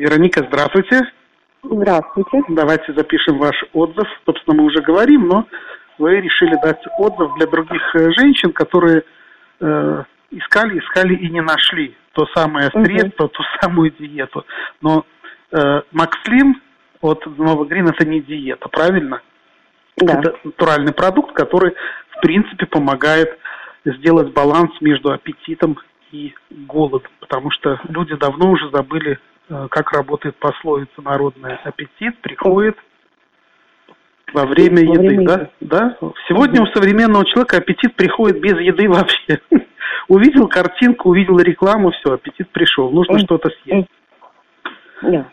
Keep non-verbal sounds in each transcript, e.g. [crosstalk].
Вероника, здравствуйте. Здравствуйте. Давайте запишем ваш отзыв. Собственно, мы уже говорим, но вы решили дать отзыв для других э, женщин, которые э, искали, искали и не нашли то самое средство, угу. ту самую диету. Но э, Макслим от Нового Грин это не диета, правильно? Да. Это натуральный продукт, который, в принципе, помогает сделать баланс между аппетитом и голодом. Потому что люди давно уже забыли, как работает пословица народная. Аппетит приходит во время во еды, время да? Еды. да? Сегодня у современного человека аппетит приходит без еды вообще. [laughs] увидел картинку, увидел рекламу, все, аппетит пришел, нужно что-то съесть. Yeah.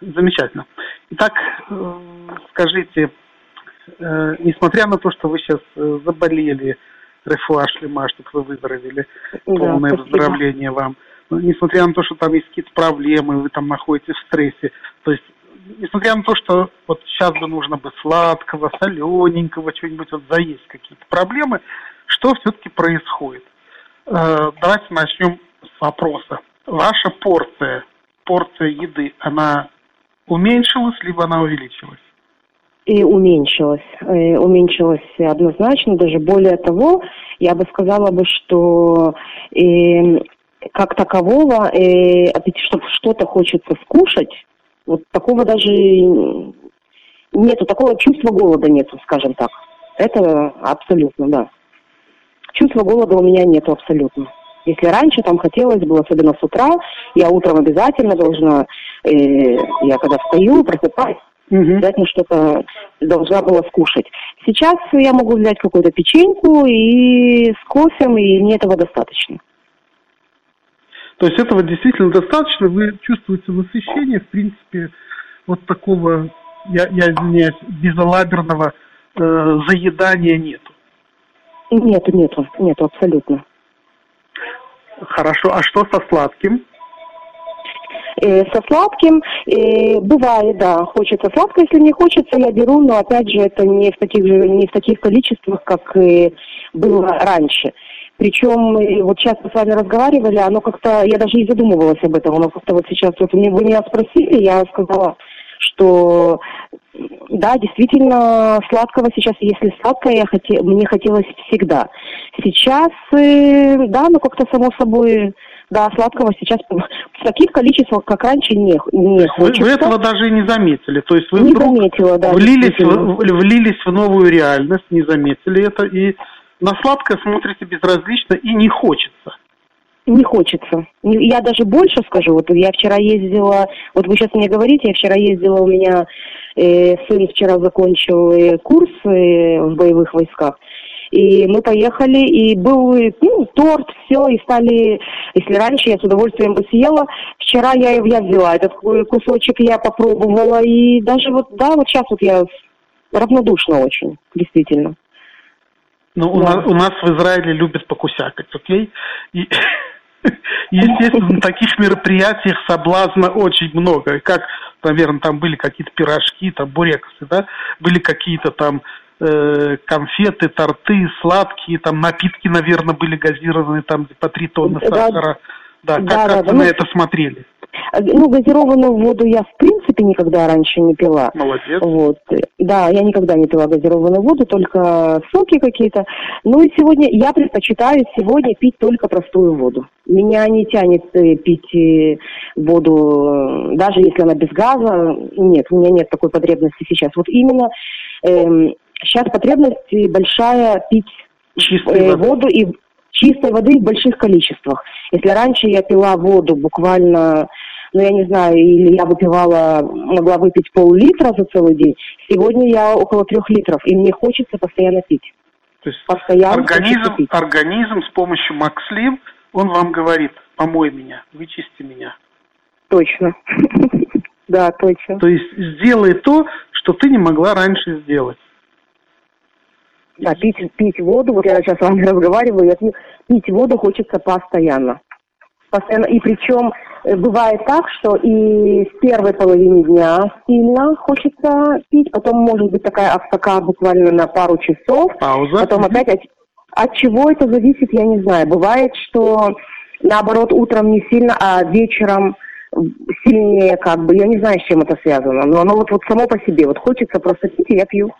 Замечательно. Итак, э, скажите, э, несмотря на то, что вы сейчас э, заболели, рефуа шлема, чтобы вы выздоровели, полное выздоровление вам, несмотря на то, что там есть какие-то проблемы, вы там находитесь в стрессе, то есть несмотря на то, что вот сейчас бы нужно бы сладкого, солененького, чего-нибудь вот заесть какие-то проблемы, что все-таки происходит? Э, давайте начнем с вопроса. Ваша порция, порция еды, она уменьшилась, либо она увеличилась? И уменьшилась. И э, уменьшилась однозначно. Даже более того, я бы сказала бы, что и, как такового, и, чтобы что-то хочется скушать, вот такого даже нету, такого чувства голода нету, скажем так. Это абсолютно, да. Чувства голода у меня нету абсолютно. Если раньше там хотелось было, особенно с утра, я утром обязательно должна, э, я когда встаю, просыпаюсь, угу. обязательно что-то должна была скушать. Сейчас я могу взять какую-то печеньку и с кофе, и мне этого достаточно. То есть этого действительно достаточно, вы чувствуете насыщение, в принципе, вот такого, я, я извиняюсь, безалаберного э, заедания нету. Нету, нету, нету абсолютно. Хорошо, а что со сладким? Э, со сладким э, бывает, да, хочется сладкое, если не хочется, я беру, но опять же это не в таких же не в таких количествах, как э, было раньше. Причем вот сейчас мы с вами разговаривали, оно как-то, я даже и задумывалась об этом, оно как-то вот сейчас, вот вы меня спросили, я сказала, что да, действительно, сладкого сейчас, если сладкое, я хоте, мне хотелось всегда. Сейчас, э, да, ну как-то само собой, да, сладкого сейчас в [laughs] таких количествах, как раньше, не, не хочется. Вы, вы этого даже и не заметили. То есть вы не вдруг заметила, да, влились, в, влились в новую реальность, не заметили это, и на сладкое смотрите безразлично и не хочется. Не хочется. Я даже больше скажу. Вот я вчера ездила, вот вы сейчас мне говорите, я вчера ездила, у меня э, сын вчера закончил э, курс э, в боевых войсках. И мы поехали, и был ну, торт, все, и стали, если раньше я с удовольствием бы съела, вчера я, я взяла этот кусочек, я попробовала, и даже вот, да, вот сейчас вот я равнодушна очень, действительно. Ну, у, нас, у нас в Израиле любят покусякать, окей? И [laughs] Естественно, на таких мероприятиях соблазна очень много. Как, наверное, там были какие-то пирожки, там бурексы, да, были какие-то там э, конфеты, торты, сладкие, там напитки, наверное, были газированные, там по три тонны сахара. Да, да, как, да, как да, вы да. на это смотрели? Э, ну, газированную воду я в принципе никогда раньше не пила. Молодец. Вот. Да, я никогда не пила газированную воду, только соки какие-то. Ну и сегодня я предпочитаю сегодня пить только простую воду. Меня не тянет э, пить э, воду, даже если она без газа. Нет, у меня нет такой потребности сейчас. Вот именно эм, сейчас потребность большая пить э, воду и чистой воды в больших количествах. Если раньше я пила воду буквально, ну я не знаю, или я выпивала, могла выпить пол-литра за целый день, сегодня я около трех литров, и мне хочется постоянно пить. То есть постоянно организм, пить. организм с помощью Макслив, он вам говорит, помой меня, вычисти меня. Точно. [laughs] Да, точно. То есть сделай то, что ты не могла раньше сделать. Да, пить, пить воду, вот я сейчас с вами [laughs] разговариваю, я пью, пить воду хочется постоянно. Постоянно. И причем э, бывает так, что и в первой половине дня сильно хочется пить, потом может быть такая автока буквально на пару часов. Пауза. Потом опять от, от чего это зависит, я не знаю. Бывает, что наоборот утром не сильно, а вечером сильнее, как бы, я не знаю, с чем это связано, но оно вот, вот само по себе, вот хочется просто пить, и я пью.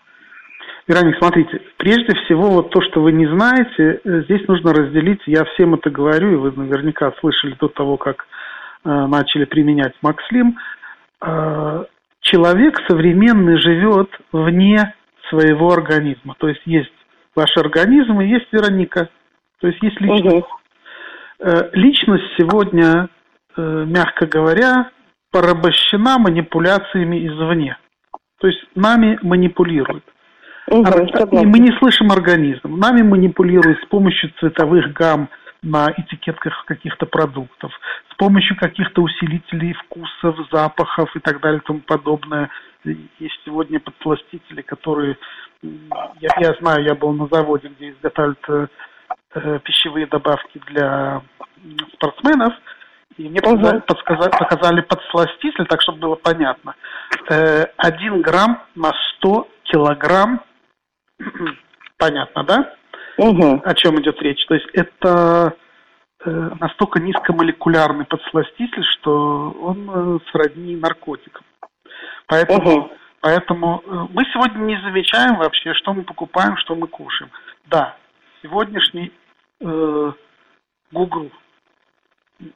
Вероник, смотрите, прежде всего вот то, что вы не знаете, э, здесь нужно разделить, я всем это говорю, и вы наверняка слышали до того, как э, начали применять Макслим, э, человек современный живет вне своего организма, то есть есть ваш организм и есть Вероника, то есть есть личность. Угу. Э, личность сегодня, э, мягко говоря, порабощена манипуляциями извне. То есть нами манипулируют. Угу, и мы не слышим организм. Нами манипулируют с помощью цветовых гамм на этикетках каких-то продуктов, с помощью каких-то усилителей вкусов, запахов и так далее и тому подобное. Есть сегодня подсластители, которые... Я, я знаю, я был на заводе, где изготавливают э, э пищевые добавки для спортсменов, и мне угу. подсказали, показали подсластитель, так чтобы было понятно. Э, один грамм на 100 килограмм Понятно, да? Угу. О чем идет речь? То есть это э, настолько низкомолекулярный подсластитель, что он э, сродни наркотикам. Поэтому, угу. поэтому э, мы сегодня не замечаем вообще, что мы покупаем, что мы кушаем. Да, сегодняшний э, Google,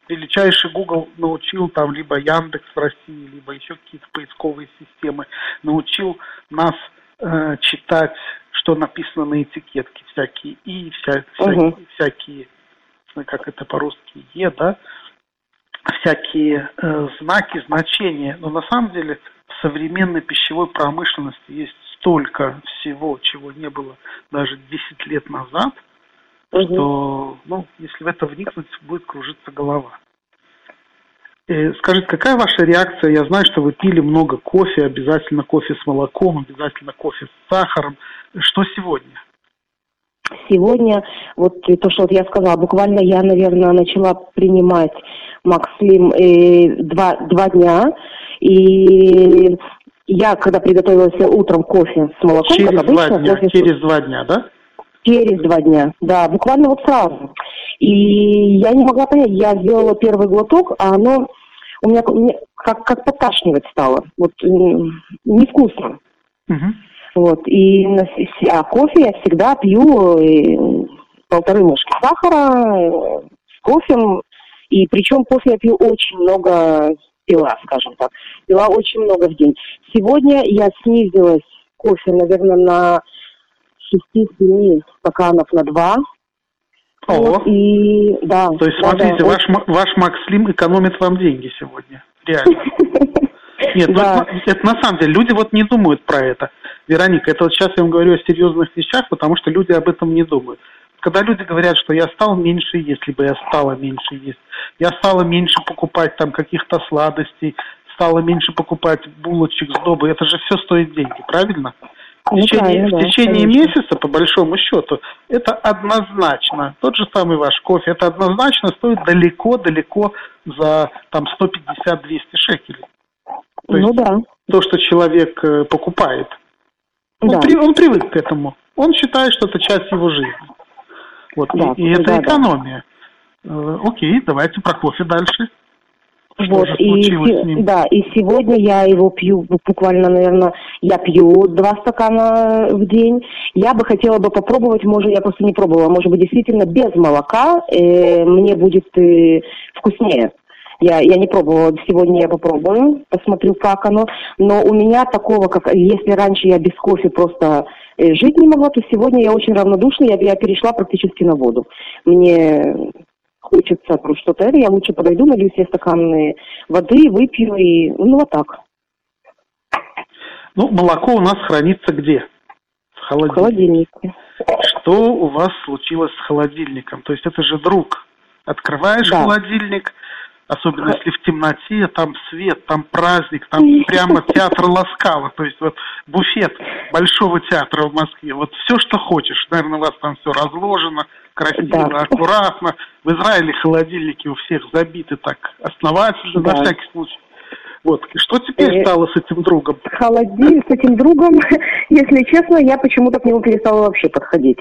величайший Google научил там либо Яндекс в России, либо еще какие-то поисковые системы, научил нас э, читать что написано на этикетке, всякие и, вся, всякие, угу. всякие, как это по-русски, е, да, всякие э, знаки, значения. Но на самом деле в современной пищевой промышленности есть столько всего, чего не было даже 10 лет назад, угу. что, ну, если в это вникнуть, будет кружиться голова. Э, скажите, какая ваша реакция? Я знаю, что вы пили много кофе, обязательно кофе с молоком, обязательно кофе с сахаром. Что сегодня? Сегодня, вот то, что вот я сказала, буквально я, наверное, начала принимать Макслим э, два, два дня. И я, когда приготовилась утром кофе с молоком, через как обычно, два дня, кофе через два дня, да? Через два дня, да, буквально вот сразу. И я не могла понять, я сделала первый глоток, а оно у меня, как, как подташнивать стало. Вот невкусно. Угу. Вот, и а кофе я всегда пью и, полторы ложки сахара с кофе. И причем кофе я пью очень много пила, скажем так. Пила очень много в день. Сегодня я снизилась кофе, наверное, на 6-7 стаканов на 2. О, вот, и да. То есть, да, смотрите, да, ваш, очень... ваш Макслим экономит вам деньги сегодня. Реально. [laughs] Нет, ну, да. это, это на самом деле, люди вот не думают про это. Вероника, это вот сейчас я вам говорю о серьезных вещах, потому что люди об этом не думают. Когда люди говорят, что я стал меньше есть, либо я стала меньше есть, я стала меньше покупать там каких-то сладостей, стала меньше покупать булочек, сдобы, это же все стоит деньги, правильно? В ну, течение, в течение месяца, по большому счету, это однозначно, тот же самый ваш кофе, это однозначно стоит далеко-далеко за там 150-200 шекелей. То ну да. То, что человек э, покупает. Он, да. при, он привык к этому. Он считает, что это часть его жизни. Вот. Да, и, и это да, экономия. Да. Э, окей, давайте про кофе дальше. Что вот, и, Да, и сегодня я его пью буквально, наверное, я пью два стакана в день. Я бы хотела бы попробовать, может, я просто не пробовала, может быть, действительно без молока э, мне будет э, вкуснее. Я, я не пробовала, сегодня я попробую, посмотрю, как оно. Но у меня такого, как если раньше я без кофе просто э, жить не могла, то сегодня я очень равнодушна, я, я перешла практически на воду. Мне хочется что-то это, я лучше подойду, налью себе стаканы воды, выпью и ну вот так. Ну, молоко у нас хранится где? В холодильнике. В холодильнике. Что у вас случилось с холодильником? То есть это же друг. Открываешь да. холодильник, особенно если в темноте, там свет, там праздник, там прямо театр Ласкала, то есть вот буфет Большого театра в Москве, вот все, что хочешь, наверное, у вас там все разложено, красиво, да. аккуратно. В Израиле холодильники у всех забиты так основательно, да. на всякий случай. Вот. Что теперь э, стало с этим другом? Холодильник с этим другом, [laughs] если честно, я почему-то к нему перестала вообще подходить.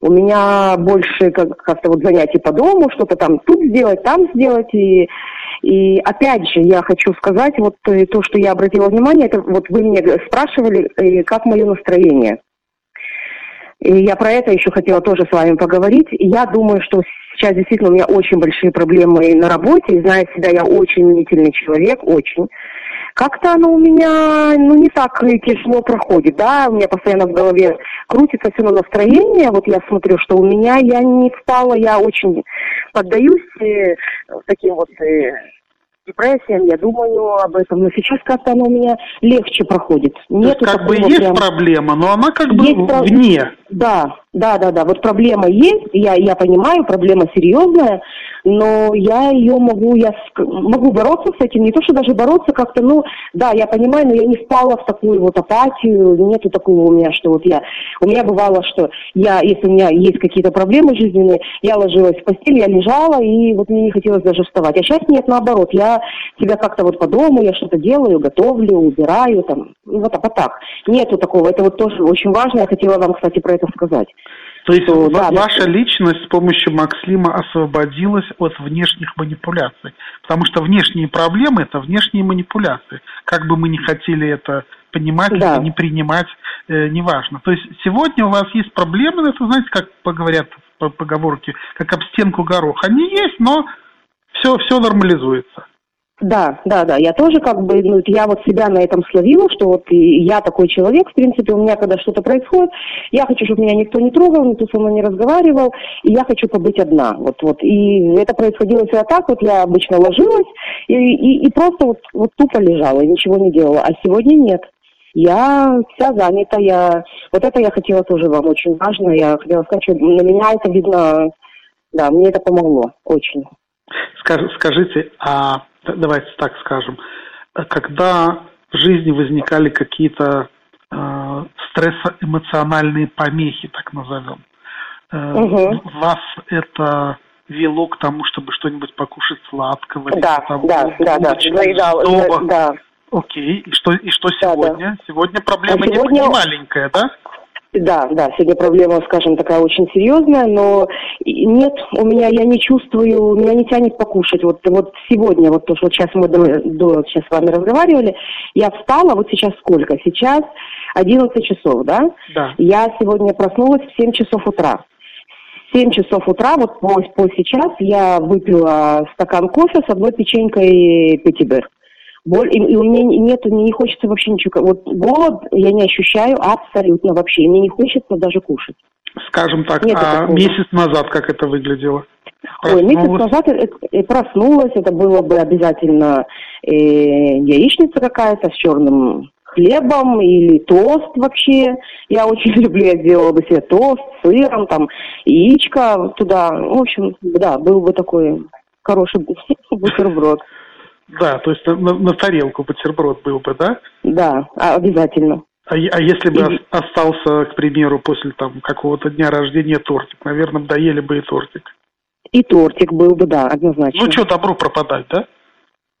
У меня больше как- как-то вот занятий по дому, что-то там тут сделать, там сделать. И, и опять же, я хочу сказать, вот э, то, что я обратила внимание, это вот вы меня спрашивали, э, как мое настроение. И я про это еще хотела тоже с вами поговорить. И я думаю, что сейчас действительно у меня очень большие проблемы на работе. И зная себя, я очень мнительный человек, очень. Как-то оно у меня, ну, не так тяжело проходит, да, у меня постоянно в голове крутится все на настроение, вот я смотрю, что у меня, я не впала, я очень поддаюсь э, таким вот э, депрессиям, я думаю об этом, но сейчас как-то оно у меня легче проходит. Нету как бы есть прям... проблема, но она как бы есть вне. Да, да, да, да. Вот проблема есть, я, я понимаю, проблема серьезная, но я ее могу, я могу бороться с этим, не то, что даже бороться как-то, ну, да, я понимаю, но я не впала в такую вот апатию, нету такого у меня, что вот я, у меня бывало, что я, если у меня есть какие-то проблемы жизненные, я ложилась в постель, я лежала, и вот мне не хотелось даже вставать. А сейчас нет, наоборот, я себя как-то вот по дому, я что-то делаю, готовлю, убираю, там, ну, вот, вот так. Нету такого, это вот тоже очень важно, я хотела вам, кстати, про это сказать. То есть что, да, ваша да. личность с помощью Макслима освободилась от внешних манипуляций. Потому что внешние проблемы – это внешние манипуляции. Как бы мы ни хотели это понимать да. или не принимать, э, неважно. То есть сегодня у вас есть проблемы, это, знаете, как поговорят по поговорке, как об стенку горох. Они есть, но все, все нормализуется. Да, да, да. Я тоже как бы, ну, я вот себя на этом словила, что вот я такой человек, в принципе, у меня когда что-то происходит, я хочу, чтобы меня никто не трогал, никто со мной не разговаривал, и я хочу побыть одна. Вот, вот. И это происходило всегда так, вот я обычно ложилась и, и, и просто вот, вот тупо лежала, и ничего не делала. А сегодня нет. Я вся занята, я... Вот это я хотела тоже вам очень важно. Я хотела сказать, что на меня это видно... Да, мне это помогло очень. Скажите, а давайте так скажем, когда в жизни возникали какие-то э, стрессоэмоциональные помехи, так назовем, э, угу. вас это вело к тому, чтобы что-нибудь покушать сладкого? Да, того, да, да, да, заедал, да. Окей, и что, и что сегодня? Да, да. Сегодня проблема а сегодня... не маленькая, да? Да, да, сегодня проблема, скажем, такая очень серьезная, но нет, у меня, я не чувствую, меня не тянет покушать. Вот, вот сегодня, вот то, что вот сейчас мы до, до, сейчас с вами разговаривали, я встала, вот сейчас сколько? Сейчас 11 часов, да? Да. Я сегодня проснулась в 7 часов утра. В 7 часов утра, вот по, по сейчас, я выпила стакан кофе с одной печенькой Петибер. Боль, и, и у меня нет, мне не хочется вообще ничего. Вот голод я не ощущаю абсолютно вообще. И мне не хочется даже кушать. Скажем так, нет а такого. месяц назад как это выглядело? Ой, месяц назад я проснулась, это было бы обязательно э, яичница какая-то с черным хлебом или тост вообще. Я очень [laughs] люблю, я сделала бы себе тост с сыром, там, яичко туда. В общем, да, был бы такой хороший [laughs] бутерброд. Да, то есть на, на тарелку бутерброд был бы, да? Да, а, обязательно. А, а если бы и... остался, к примеру, после там какого-то дня рождения тортик, наверное, доели бы и тортик. И тортик был бы, да, однозначно. Ну что, добру пропадать, да?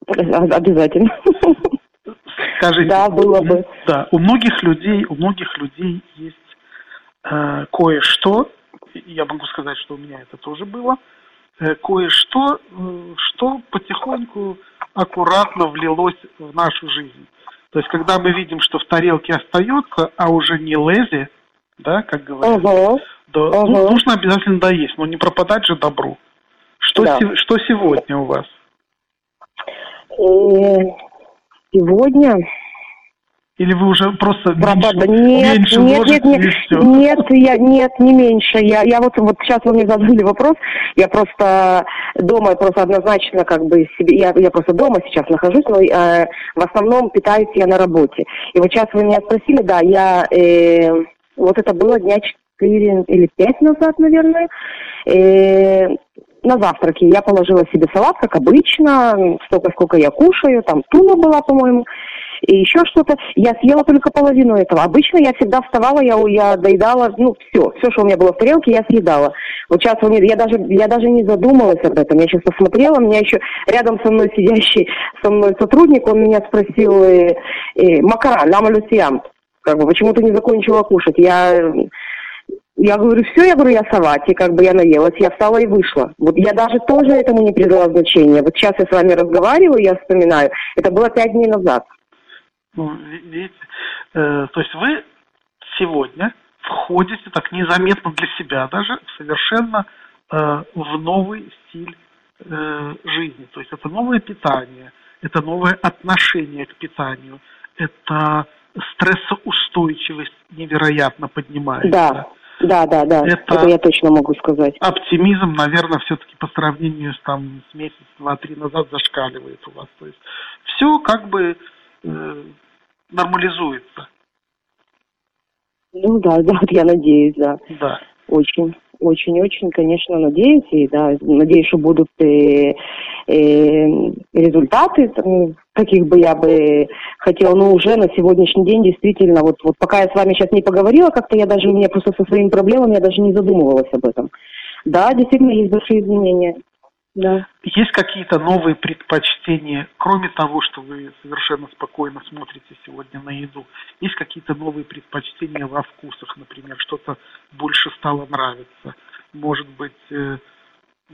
Обязательно. Скажите. Да, было бы. Да, у многих людей, у многих людей есть э, кое-что, я могу сказать, что у меня это тоже было, э, кое-что, э, что потихоньку аккуратно влилось в нашу жизнь. То есть, когда мы видим, что в тарелке остается, а уже не лези, да, как говорят, угу. да, угу. Ну, нужно обязательно доесть, но не пропадать же добру. Что, да. се- что сегодня у вас? Э, сегодня или вы уже просто Пропада. Нет, меньше нет, нет, нет, нет, я, нет, не меньше. Я, я вот, вот сейчас вы мне задали вопрос, я просто дома просто однозначно как бы себе, я, я просто дома сейчас нахожусь, но э, в основном питаюсь я на работе. И вот сейчас вы меня спросили, да, я, э, вот это было дня четыре или пять назад, наверное, э, на завтраке я положила себе салат, как обычно, столько, сколько я кушаю, там туна была, по-моему, и еще что-то. Я съела только половину этого. Обычно я всегда вставала, я, я доедала, ну, все, все, что у меня было в тарелке, я съедала. Вот сейчас я даже, я даже не задумалась об этом. Я сейчас посмотрела, меня еще рядом со мной сидящий со мной сотрудник, он меня спросил, э, э, Макара, лама люсиям, как бы, почему ты не закончила кушать? Я Я говорю, все, я говорю, я салате, как бы я наелась, я встала и вышла. Вот я даже тоже этому не придала значения. Вот сейчас я с вами разговариваю, я вспоминаю, это было пять дней назад. Ну, видите, э, то есть вы сегодня входите так незаметно для себя даже совершенно э, в новый стиль э, жизни. То есть это новое питание, это новое отношение к питанию, это стрессоустойчивость невероятно поднимается. Да. Да, да, да. Это, это я точно могу сказать. Оптимизм, наверное, все-таки по сравнению с там с месяц, два, три назад зашкаливает у вас. То есть все как бы нормализуется. Ну да, [laughs] да, вот я надеюсь, да. Да. Очень, очень, очень, конечно, надеюсь, и да, надеюсь, что будут э, э, результаты, каких бы я бы хотела, но уже на сегодняшний день действительно, вот, вот пока я с вами сейчас не поговорила, как-то я даже, у меня просто со своими проблемами, я даже не задумывалась об этом. Да, действительно, есть большие изменения. Да. Есть какие-то новые предпочтения, кроме того, что вы совершенно спокойно смотрите сегодня на еду? Есть какие-то новые предпочтения во вкусах, например, что-то больше стало нравиться? Может быть, э,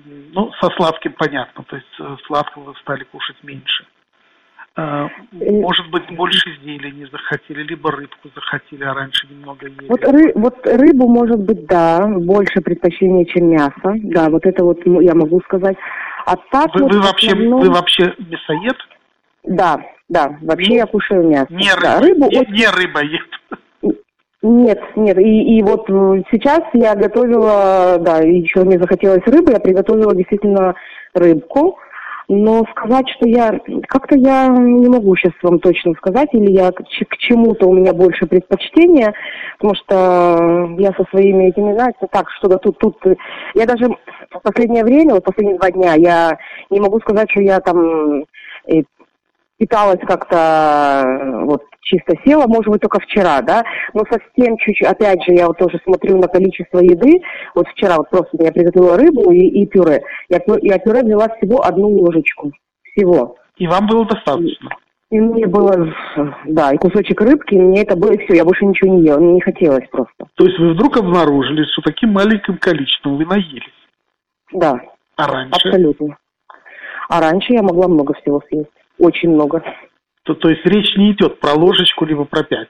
ну, со сладким понятно, то есть э, сладкого стали кушать меньше. Э, может быть, больше изделий не захотели, либо рыбку захотели, а раньше немного ели. Вот, ры, вот рыбу, может быть, да, больше предпочтение, чем мясо. Да, вот это вот ну, я могу сказать. А так вы, вот вы, вообще, основном... вы вообще мясоед? Да, да, вообще не, я кушаю мясо. Не, да, рыба, не, не рыбоед. Нет, нет, и, и вот сейчас я готовила, да, еще мне захотелось рыбы, я приготовила действительно рыбку, но сказать, что я... Как-то я не могу сейчас вам точно сказать, или я к, чему-то у меня больше предпочтения, потому что я со своими этими, знаете, так, что-то тут, тут... Я даже в последнее время, вот последние два дня, я не могу сказать, что я там э, питалась как-то вот чисто села, может быть, только вчера, да, но совсем чуть-чуть, опять же, я вот тоже смотрю на количество еды, вот вчера вот просто я приготовила рыбу и, и пюре, я, я пюре взяла всего одну ложечку, всего. И вам было достаточно? И мне было, да, и кусочек рыбки, и мне это было, и все, я больше ничего не ела, мне не хотелось просто. То есть вы вдруг обнаружили, что таким маленьким количеством вы наелись? Да. А раньше? Абсолютно. А раньше я могла много всего съесть, очень много. То, то есть речь не идет про ложечку, либо про пять?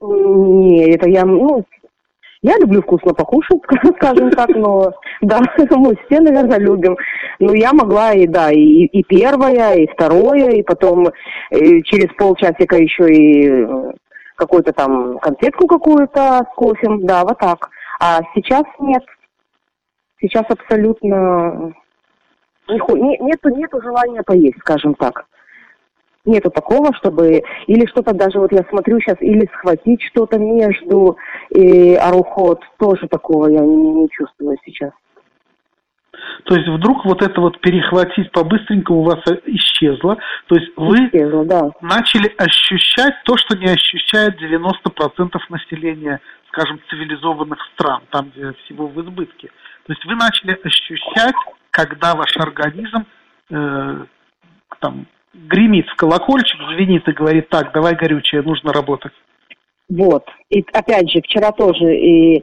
Не, это я, ну, я люблю вкусно покушать, [laughs] скажем так, но да, [laughs] мы все, наверное, любим. Но я могла и да, и, и первое, и второе, и потом и через полчасика еще и э, какую-то там конфетку какую-то с кофе, да, вот так. А сейчас нет. Сейчас абсолютно не, нету, нету желания поесть, скажем так нету такого, чтобы или что-то даже вот я смотрю сейчас, или схватить что-то между и арухот, тоже такого я не, не чувствую сейчас. То есть вдруг вот это вот перехватить по-быстренькому у вас исчезло. То есть вы исчезло, да. начали ощущать то, что не ощущает 90% населения, скажем, цивилизованных стран, там, где всего в избытке. То есть вы начали ощущать, когда ваш организм э, там, гремит в колокольчик, звенит и говорит, так, давай горючее, нужно работать. Вот. И опять же, вчера тоже, и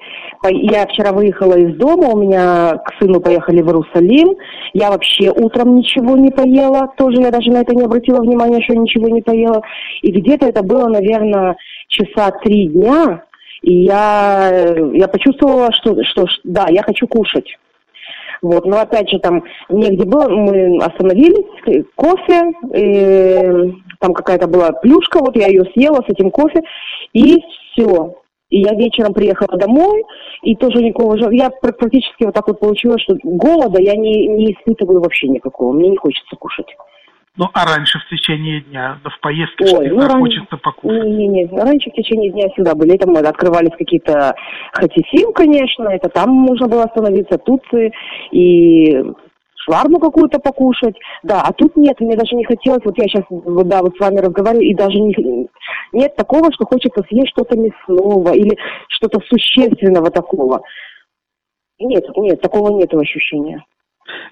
я вчера выехала из дома, у меня к сыну поехали в Иерусалим, я вообще утром ничего не поела, тоже я даже на это не обратила внимания, что ничего не поела. И где-то это было, наверное, часа три дня, и я, я почувствовала, что, что, да, я хочу кушать. Вот, но опять же там негде было, мы остановились, кофе, и, там какая-то была плюшка, вот я ее съела с этим кофе, и все. И я вечером приехала домой, и тоже никакого... Я практически вот так вот получилось, что голода я не, не испытываю вообще никакого, мне не хочется кушать. Ну, а раньше в течение дня, да в поездке Ой, ну, ран... хочется покушать? Не-не-не, раньше в течение дня всегда были. Там открывались какие-то хатифим, конечно, это там можно было остановиться, тут и шварму какую-то покушать. Да, а тут нет, мне даже не хотелось, вот я сейчас, вот, да, вот с вами разговариваю, и даже не, нет такого, что хочется съесть что-то мясного или что-то существенного такого. Нет, нет, такого нет ощущения.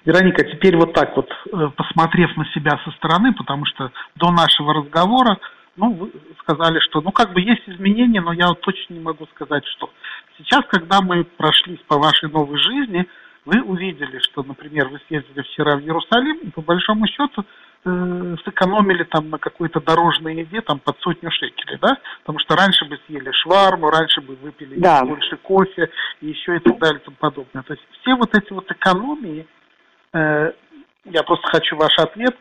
Вероника, теперь вот так вот, э, посмотрев на себя со стороны, потому что до нашего разговора ну, вы сказали, что, ну, как бы есть изменения, но я вот точно не могу сказать, что. Сейчас, когда мы прошлись по вашей новой жизни, вы увидели, что, например, вы съездили вчера в Иерусалим, и по большому счету э, сэкономили там на какой-то дорожной еде там под сотню шекелей, да? Потому что раньше бы съели шварму, раньше бы выпили да. больше кофе и еще и так далее и тому подобное. То есть все вот эти вот экономии, я просто хочу ваш ответ,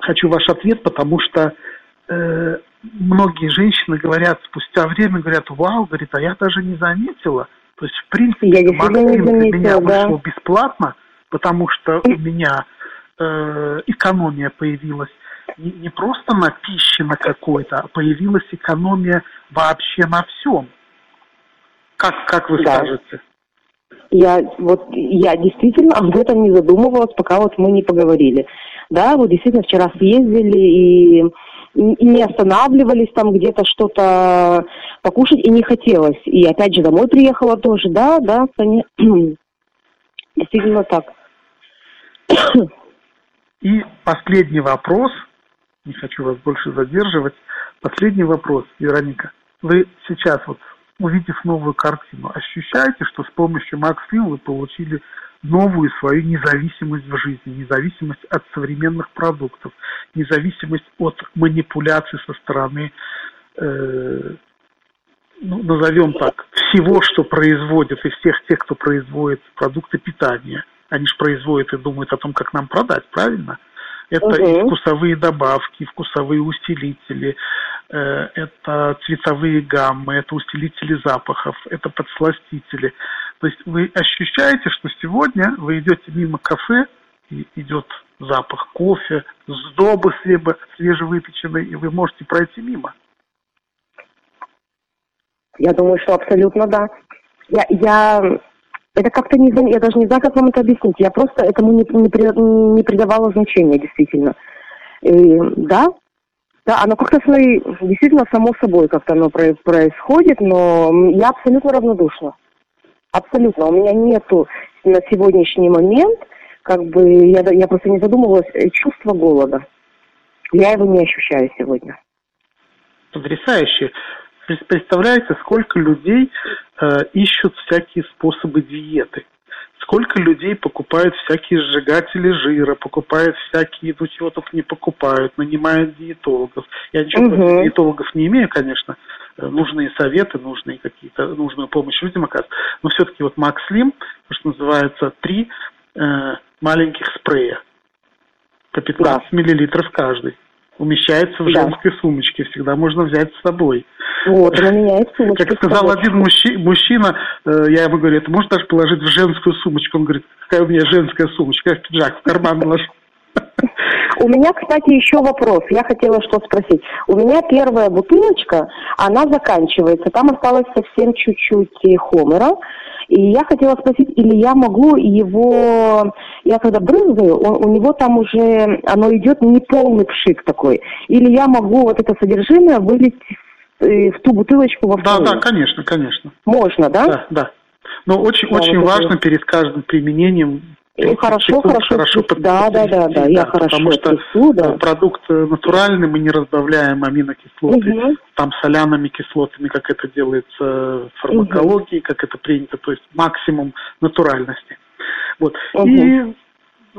хочу ваш ответ, потому что э, многие женщины говорят спустя время, говорят, вау, говорит, а я даже не заметила. То есть, в принципе, я Максим для меня да. вышел бесплатно, потому что у меня э, экономия появилась не, не просто на пище на какой-то, а появилась экономия вообще на всем. Как, как вы да. скажете? Я вот я действительно об этом не задумывалась, пока вот мы не поговорили. Да, вот действительно вчера съездили и не останавливались там где-то что-то покушать и не хотелось. И опять же домой приехала тоже, да, да, [clears throat] действительно так. И последний вопрос, не хочу вас больше задерживать, последний вопрос, Вероника. Вы сейчас вот, увидев новую картину, ощущаете, что с помощью Максим вы получили новую свою независимость в жизни, независимость от современных продуктов, независимость от манипуляций со стороны, э, ну, назовем так, всего, что производят, и всех тех, кто производит продукты питания. Они же производят и думают о том, как нам продать, правильно? Это угу. и вкусовые добавки, вкусовые усилители, это цветовые гаммы, это усилители запахов, это подсластители. То есть вы ощущаете, что сегодня вы идете мимо кафе, и идет запах кофе, сдобы свежевыпеченной, и вы можете пройти мимо. Я думаю, что абсолютно да. Я, я это как-то не я даже не знаю, как вам это объяснить. Я просто этому не, не, не придавала значения, действительно. И, да, да, оно как-то свои, действительно само собой как-то оно происходит, но я абсолютно равнодушна. Абсолютно. У меня нету на сегодняшний момент, как бы, я, я просто не задумывалась, э, чувства голода. Я его не ощущаю сегодня. Потрясающе. Представляете, сколько людей э, ищут всякие способы диеты? Сколько людей покупают всякие сжигатели жира, покупают всякие, ну чего только не покупают, нанимают диетологов. Я ничего угу. против диетологов не имею, конечно. Э, нужные советы, нужные какие-то, нужную помощь людям оказывать. Но все-таки вот Макс Слим, что называется, три э, маленьких спрея по 15 да. миллилитров каждый умещается в да. женской сумочке, всегда можно взять с собой. Вот, она меняет [laughs] сумочку. Как сказал один мужчина, мужчина, э, я ему говорю, это можешь даже положить в женскую сумочку? Он говорит, какая у меня женская сумочка, я в пиджак в карман [laughs] положу. У меня, кстати, еще вопрос. Я хотела что спросить. У меня первая бутылочка, она заканчивается. Там осталось совсем чуть-чуть хомера. И я хотела спросить, или я могу его, я когда брызгаю, он, у него там уже, оно идет не полный пшик такой. Или я могу вот это содержимое вылить э, в ту бутылочку во вторую? Да, да, конечно, конечно. Можно, да? Да, да. Но очень, да, очень вот важно это... перед каждым применением ну, хорошо, хорошо, хорошо да, да, да, да, я хорошо потому что трясу, да. продукт натуральный, мы не разбавляем аминокислоты, угу. там соляными кислотами, как это делается в фармакологии, угу. как это принято, то есть максимум натуральности. Вот. Угу. И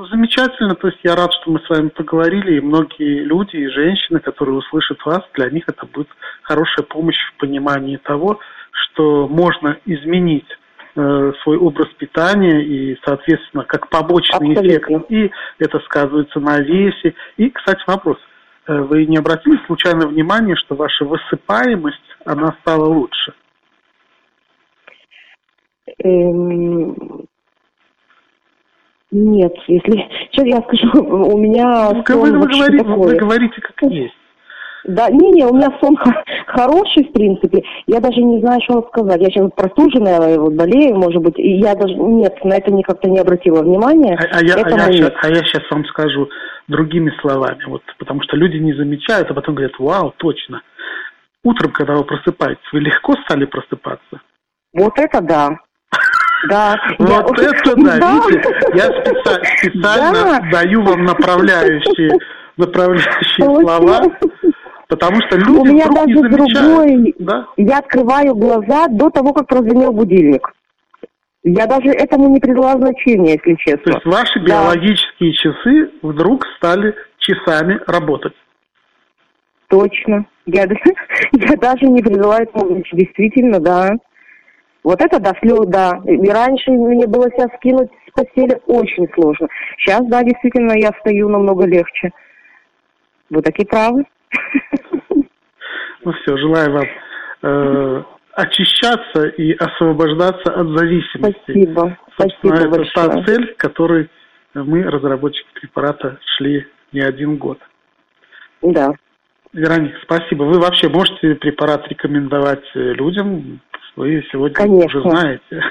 замечательно, то есть я рад, что мы с вами поговорили, и многие люди и женщины, которые услышат вас, для них это будет хорошая помощь в понимании того, что можно изменить Э, свой образ питания и, соответственно, как побочный Абсолютно. эффект. И это сказывается на весе. И, кстати, вопрос. Э, вы не обратили случайно внимание, что ваша высыпаемость, она стала лучше? Эм... Нет, если [laughs] что я скажу, [laughs] у меня ну, вы, вы, говорите, вы говорите как есть. Да, не-не, у меня сон хороший, в принципе. Я даже не знаю, что сказать. Я сейчас простуженная, вот, болею, может быть. И я даже, нет, на это ни как-то не обратила внимания. А, а, я, а, я сейчас, а я сейчас вам скажу другими словами. Вот, потому что люди не замечают, а потом говорят, вау, точно. Утром, когда вы просыпаетесь, вы легко стали просыпаться? Вот это да. Да. [laughs] Вот это [laughs] да, видите, я [laughs] специально даю вам направляющие направляющие слова, потому что люди У меня вдруг даже не другой, Да? я открываю глаза до того, как прозвенел будильник. Я даже этому не придала значения, если То честно. есть ваши Да. биологические часы вдруг стали часами работать. Точно. Я, [laughs] я даже не придала этому. Действительно, да. Вот это да, слё, да. И раньше мне было себя скинуть с постели очень сложно. Сейчас, да, действительно, я встаю намного легче. Вы таки правы. Ну все, желаю вам э, очищаться и освобождаться от зависимости. Спасибо. Собственно, Спасибо это та большое. цель, к которой мы, разработчики препарата, шли не один год. Да. Вероника, спасибо. Вы вообще можете препарат рекомендовать людям? Вы сегодня Конечно. уже знаете.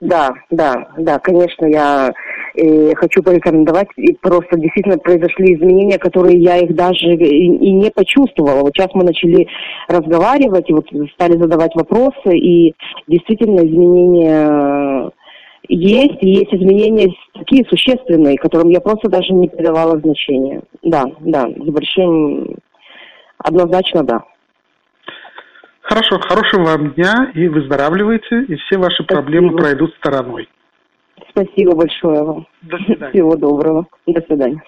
Да, да, да, конечно, я э, хочу порекомендовать. И просто действительно произошли изменения, которые я их даже и, и не почувствовала. Вот сейчас мы начали разговаривать, и вот стали задавать вопросы, и действительно изменения есть, и есть изменения такие существенные, которым я просто даже не придавала значения. Да, да, с большим... Однозначно да. Хорошо, хорошего вам дня и выздоравливайте, и все ваши проблемы пройдут стороной. Спасибо большое вам. До свидания. Всего доброго. До свидания.